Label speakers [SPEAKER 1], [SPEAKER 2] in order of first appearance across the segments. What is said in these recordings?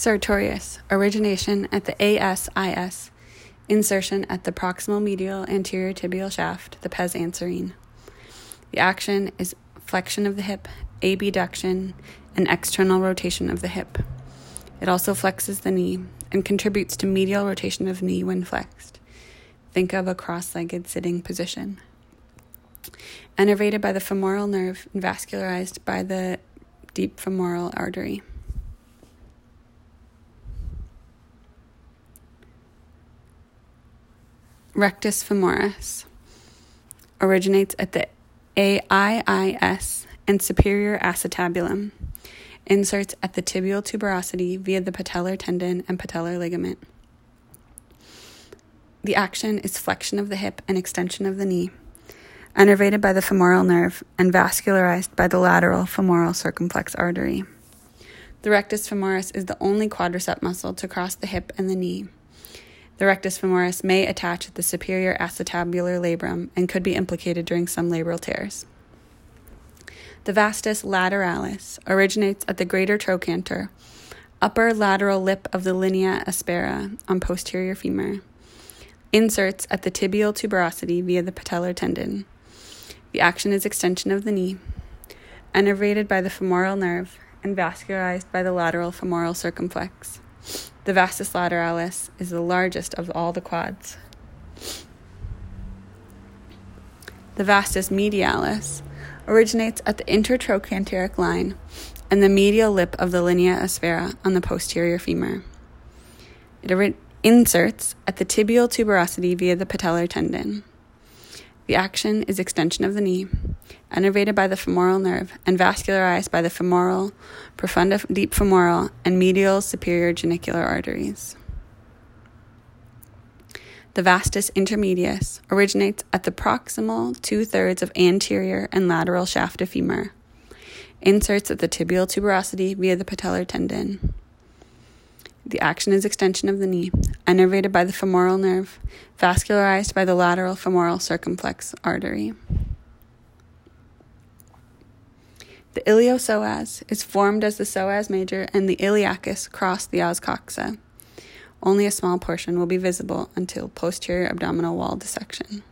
[SPEAKER 1] Sartorius, origination at the ASIS, insertion at the proximal medial anterior tibial shaft, the pes anserine. The action is flexion of the hip, abduction, and external rotation of the hip. It also flexes the knee and contributes to medial rotation of knee when flexed. Think of a cross legged sitting position. Innervated by the femoral nerve and vascularized by the deep femoral artery. Rectus femoris originates at the AIIS and superior acetabulum. Inserts at the tibial tuberosity via the patellar tendon and patellar ligament. The action is flexion of the hip and extension of the knee, innervated by the femoral nerve and vascularized by the lateral femoral circumflex artery. The rectus femoris is the only quadricep muscle to cross the hip and the knee. The rectus femoris may attach at the superior acetabular labrum and could be implicated during some labral tears. The vastus lateralis originates at the greater trochanter, upper lateral lip of the linea aspera on posterior femur. Inserts at the tibial tuberosity via the patellar tendon. The action is extension of the knee, innervated by the femoral nerve and vascularized by the lateral femoral circumflex. The vastus lateralis is the largest of all the quads. The vastus medialis originates at the intertrochanteric line and the medial lip of the linea aspera on the posterior femur. It inserts at the tibial tuberosity via the patellar tendon. The action is extension of the knee, innervated by the femoral nerve and vascularized by the femoral, profunda deep femoral, and medial superior genicular arteries. The vastus intermedius originates at the proximal two thirds of anterior and lateral shaft of femur. Inserts at the tibial tuberosity via the patellar tendon. The action is extension of the knee, innervated by the femoral nerve, vascularized by the lateral femoral circumflex artery. The iliopsoas is formed as the psoas major and the iliacus cross the os coxa. Only a small portion will be visible until posterior abdominal wall dissection.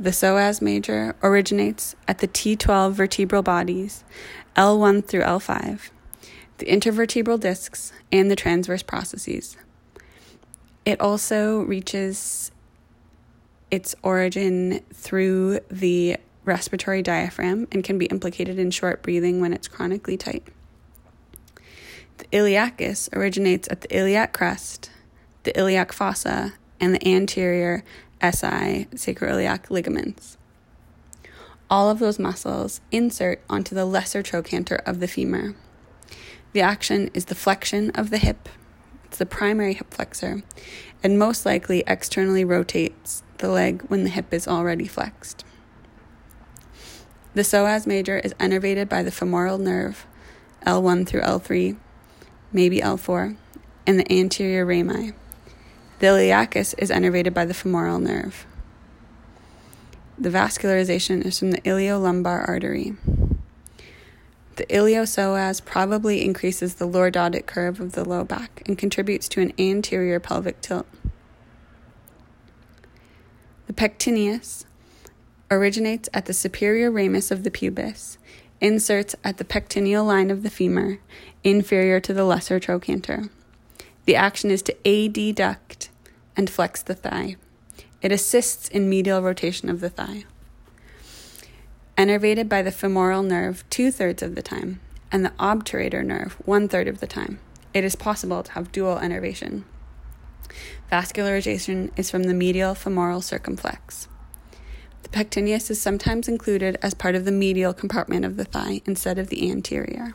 [SPEAKER 1] The psoas major originates at the T12 vertebral bodies, L1 through L5, the intervertebral discs, and the transverse processes. It also reaches its origin through the respiratory diaphragm and can be implicated in short breathing when it's chronically tight. The iliacus originates at the iliac crest, the iliac fossa, and the anterior SI sacroiliac ligaments. All of those muscles insert onto the lesser trochanter of the femur. The action is the flexion of the hip, it's the primary hip flexor, and most likely externally rotates the leg when the hip is already flexed. The psoas major is innervated by the femoral nerve, L1 through L3, maybe L4, and the anterior rami. The iliacus is innervated by the femoral nerve. The vascularization is from the iliolumbar artery. The iliopsoas probably increases the lordotic curve of the low back and contributes to an anterior pelvic tilt. The pectineus originates at the superior ramus of the pubis, inserts at the pectineal line of the femur, inferior to the lesser trochanter. The action is to adduct and flex the thigh. It assists in medial rotation of the thigh. Innervated by the femoral nerve two thirds of the time, and the obturator nerve one third of the time. It is possible to have dual innervation. Vascularization is from the medial femoral circumflex. The pectineus is sometimes included as part of the medial compartment of the thigh instead of the anterior.